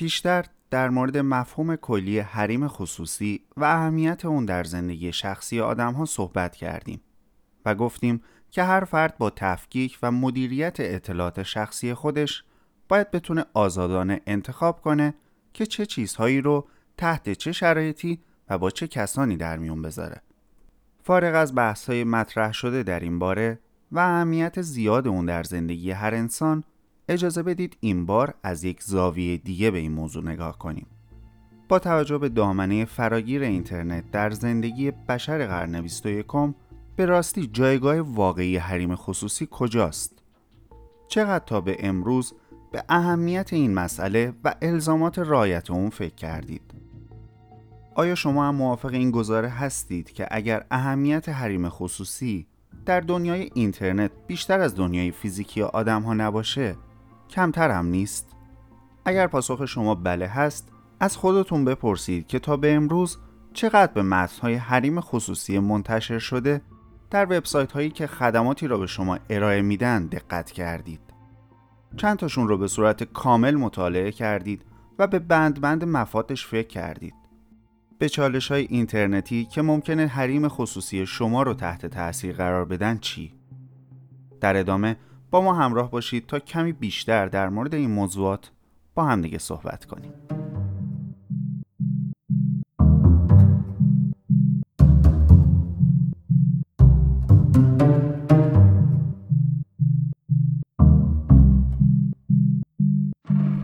پیشتر در مورد مفهوم کلی حریم خصوصی و اهمیت اون در زندگی شخصی آدم ها صحبت کردیم و گفتیم که هر فرد با تفکیک و مدیریت اطلاعات شخصی خودش باید بتونه آزادانه انتخاب کنه که چه چیزهایی رو تحت چه شرایطی و با چه کسانی در میون بذاره. فارغ از بحث‌های مطرح شده در این باره و اهمیت زیاد اون در زندگی هر انسان اجازه بدید این بار از یک زاویه دیگه به این موضوع نگاه کنیم. با توجه به دامنه فراگیر اینترنت در زندگی بشر قرن 21 به راستی جایگاه واقعی حریم خصوصی کجاست؟ چقدر تا به امروز به اهمیت این مسئله و الزامات رایت اون فکر کردید؟ آیا شما هم موافق این گزاره هستید که اگر اهمیت حریم خصوصی در دنیای اینترنت بیشتر از دنیای فیزیکی آدم ها نباشه کمتر هم نیست؟ اگر پاسخ شما بله هست از خودتون بپرسید که تا به امروز چقدر به متنهای حریم خصوصی منتشر شده در وبسایت هایی که خدماتی را به شما ارائه میدن دقت کردید چند تاشون رو به صورت کامل مطالعه کردید و به بند بند مفادش فکر کردید به چالش های اینترنتی که ممکنه حریم خصوصی شما رو تحت تاثیر قرار بدن چی؟ در ادامه با ما همراه باشید تا کمی بیشتر در مورد این موضوعات با همدیگه صحبت کنیم.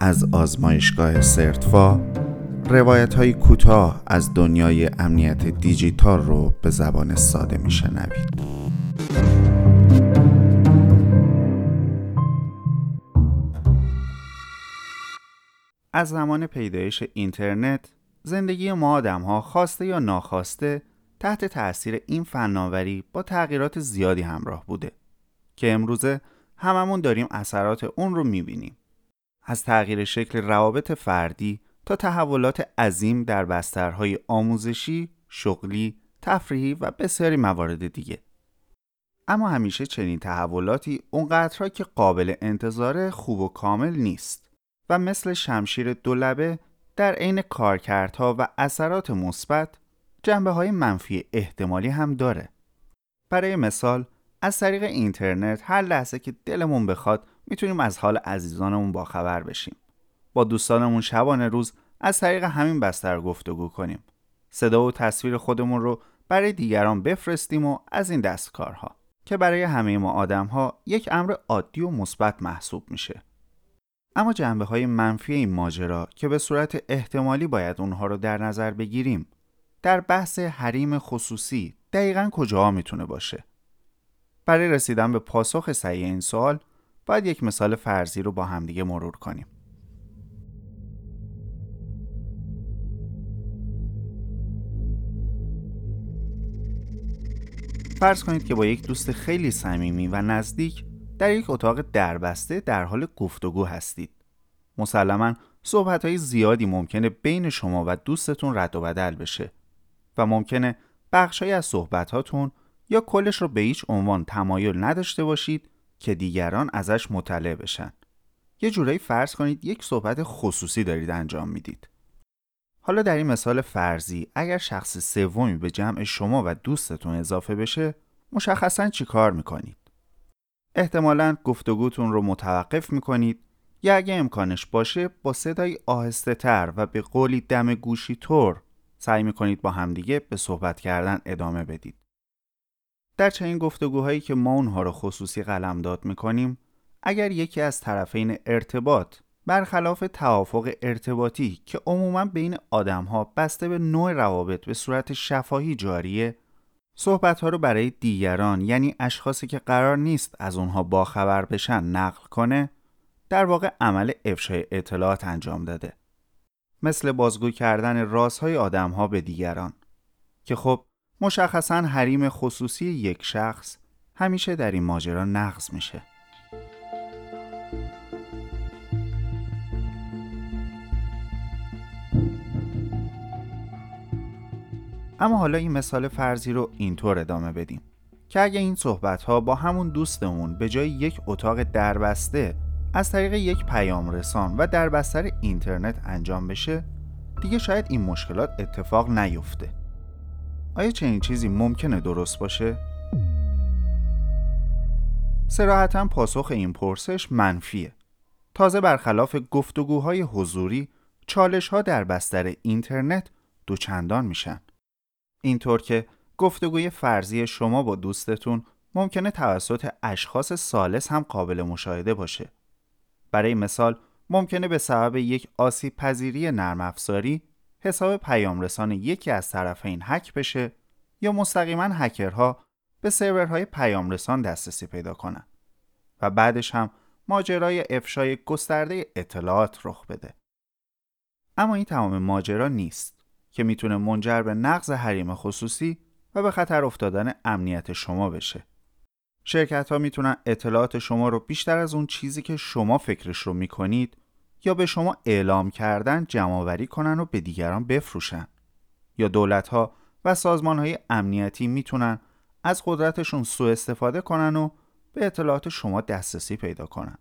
از آزمایشگاه سرتفا روایت های کوتاه از دنیای امنیت دیجیتال رو به زبان ساده میشنوید. از زمان پیدایش اینترنت زندگی ما آدم ها خواسته یا ناخواسته تحت تاثیر این فناوری با تغییرات زیادی همراه بوده که امروزه هممون داریم اثرات اون رو می‌بینیم از تغییر شکل روابط فردی تا تحولات عظیم در بسترهای آموزشی، شغلی، تفریحی و بسیاری موارد دیگه. اما همیشه چنین تحولاتی اونقدرها که قابل انتظار خوب و کامل نیست و مثل شمشیر دولبه در عین کارکردها و اثرات مثبت جنبه های منفی احتمالی هم داره. برای مثال از طریق اینترنت هر لحظه که دلمون بخواد می‌تونیم از حال عزیزانمون باخبر بشیم. با دوستانمون شبانه روز از طریق همین بستر گفتگو کنیم. صدا و تصویر خودمون رو برای دیگران بفرستیم و از این دستکارها که برای همه ما آدم ها یک امر عادی و مثبت محسوب میشه. اما جنبه های منفی این ماجرا که به صورت احتمالی باید اونها رو در نظر بگیریم در بحث حریم خصوصی دقیقا کجاها می‌تونه باشه؟ برای رسیدن به پاسخ صحیح این سوال باید یک مثال فرضی رو با همدیگه مرور کنیم. فرض کنید که با یک دوست خیلی صمیمی و نزدیک در یک اتاق دربسته در حال گفتگو هستید. مسلما صحبت های زیادی ممکنه بین شما و دوستتون رد و بدل بشه و ممکنه بخشهایی از صحبت هاتون یا کلش رو به هیچ عنوان تمایل نداشته باشید که دیگران ازش مطلع بشن. یه جورایی فرض کنید یک صحبت خصوصی دارید انجام می‌دید. حالا در این مثال فرضی اگر شخص سومی به جمع شما و دوستتون اضافه بشه مشخصا چی کار می‌کنید؟ احتمالا گفتگوتون رو متوقف می‌کنید یا اگه امکانش باشه با صدای آهسته تر و به قولی دم گوشی طور سعی می‌کنید با همدیگه به صحبت کردن ادامه بدید. در چنین گفتگوهایی که ما اونها رو خصوصی قلمداد می‌کنیم اگر یکی از طرفین ارتباط برخلاف توافق ارتباطی که عموما بین آدمها بسته به نوع روابط به صورت شفاهی جاریه صحبت ها رو برای دیگران یعنی اشخاصی که قرار نیست از اونها باخبر بشن نقل کنه در واقع عمل افشای اطلاعات انجام داده. مثل بازگو کردن رازهای آدم ها به دیگران. که خب مشخصا حریم خصوصی یک شخص همیشه در این ماجرا نقض میشه. اما حالا این مثال فرضی رو اینطور ادامه بدیم که اگه این صحبت ها با همون دوستمون به جای یک اتاق دربسته از طریق یک پیام رسان و در بستر اینترنت انجام بشه دیگه شاید این مشکلات اتفاق نیفته. آیا چنین چیزی ممکنه درست باشه؟ سراحتا پاسخ این پرسش منفیه. تازه برخلاف گفتگوهای حضوری چالش ها در بستر اینترنت دوچندان میشن. اینطور که گفتگوی فرضی شما با دوستتون ممکنه توسط اشخاص سالس هم قابل مشاهده باشه برای مثال ممکنه به سبب یک آسیب پذیری نرم افزاری حساب پیام رسان یکی از طرفین هک بشه یا مستقیما هکرها به سرورهای پیام رسان دسترسی پیدا کنند و بعدش هم ماجرای افشای گسترده اطلاعات رخ بده. اما این تمام ماجرا نیست که می‌تونه منجر به نقض حریم خصوصی و به خطر افتادن امنیت شما بشه. شرکت ها می‌تونن اطلاعات شما رو بیشتر از اون چیزی که شما فکرش رو می‌کنید یا به شما اعلام کردن جمعآوری کنن و به دیگران بفروشن یا دولت ها و سازمان های امنیتی می‌تونن از قدرتشون سوء استفاده کنن و به اطلاعات شما دسترسی پیدا کنن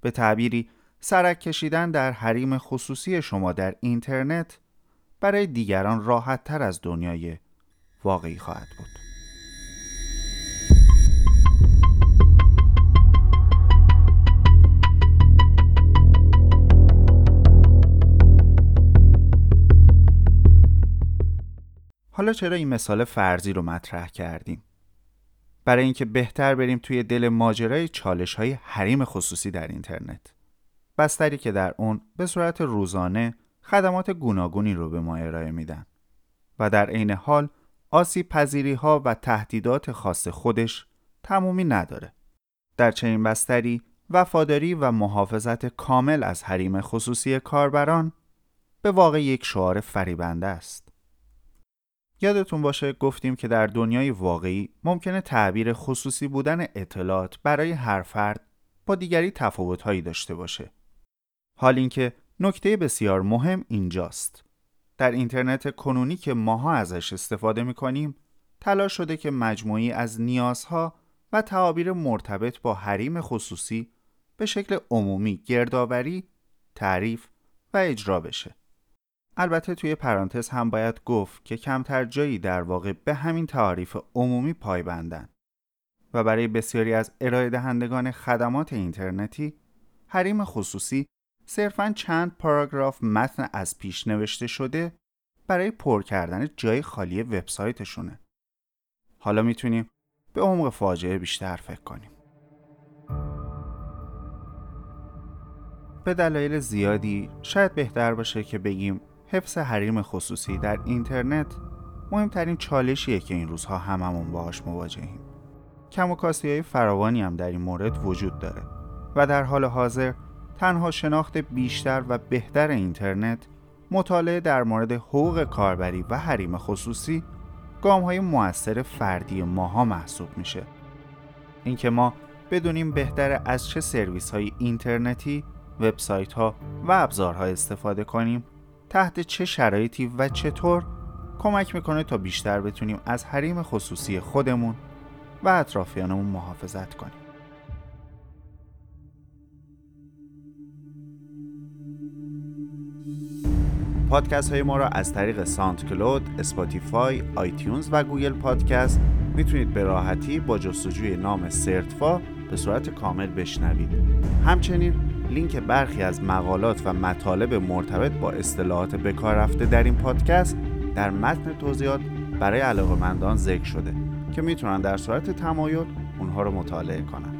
به تعبیری سرک کشیدن در حریم خصوصی شما در اینترنت برای دیگران راحت تر از دنیای واقعی خواهد بود حالا چرا این مثال فرضی رو مطرح کردیم؟ برای اینکه بهتر بریم توی دل ماجرای چالش های حریم خصوصی در اینترنت. بستری که در اون به صورت روزانه خدمات گوناگونی رو به ما ارائه میدن و در عین حال آسیب پذیری ها و تهدیدات خاص خودش تمومی نداره. در چنین بستری وفاداری و محافظت کامل از حریم خصوصی کاربران به واقع یک شعار فریبنده است. یادتون باشه گفتیم که در دنیای واقعی ممکنه تعبیر خصوصی بودن اطلاعات برای هر فرد با دیگری تفاوتهایی داشته باشه. حال اینکه نکته بسیار مهم اینجاست. در اینترنت کنونی که ماها ازش استفاده می‌کنیم تلاش شده که مجموعی از نیازها و تعابیر مرتبط با حریم خصوصی به شکل عمومی گردآوری، تعریف و اجرا بشه. البته توی پرانتز هم باید گفت که کمتر جایی در واقع به همین تعریف عمومی پایبندن و برای بسیاری از ارائه دهندگان خدمات اینترنتی حریم خصوصی صرفا چند پاراگراف متن از پیش نوشته شده برای پر کردن جای خالی وبسایتشونه. حالا می‌تونیم به عمق فاجعه بیشتر فکر کنیم. به دلایل زیادی شاید بهتر باشه که بگیم حفظ حریم خصوصی در اینترنت مهمترین چالشیه که این روزها هممون باهاش مواجهیم. کم و های فراوانی هم در این مورد وجود داره و در حال حاضر تنها شناخت بیشتر و بهتر اینترنت مطالعه در مورد حقوق کاربری و حریم خصوصی گام های موثر فردی ماها محسوب میشه. اینکه ما بدونیم بهتر از چه سرویس های اینترنتی، وبسایت ها و ابزارها استفاده کنیم تحت چه شرایطی و چطور کمک می‌کنه تا بیشتر بتونیم از حریم خصوصی خودمون و اطرافیانمون محافظت کنیم پادکست های ما را از طریق ساند کلود، اسپاتیفای، آیتیونز و گوگل پادکست می‌تونید به راحتی با جستجوی نام سرتفا به صورت کامل بشنوید. همچنین لینک برخی از مقالات و مطالب مرتبط با اصطلاحات بکار رفته در این پادکست در متن توضیحات برای علاقمندان ذکر شده که می‌تونن در صورت تمایل اونها رو مطالعه کنن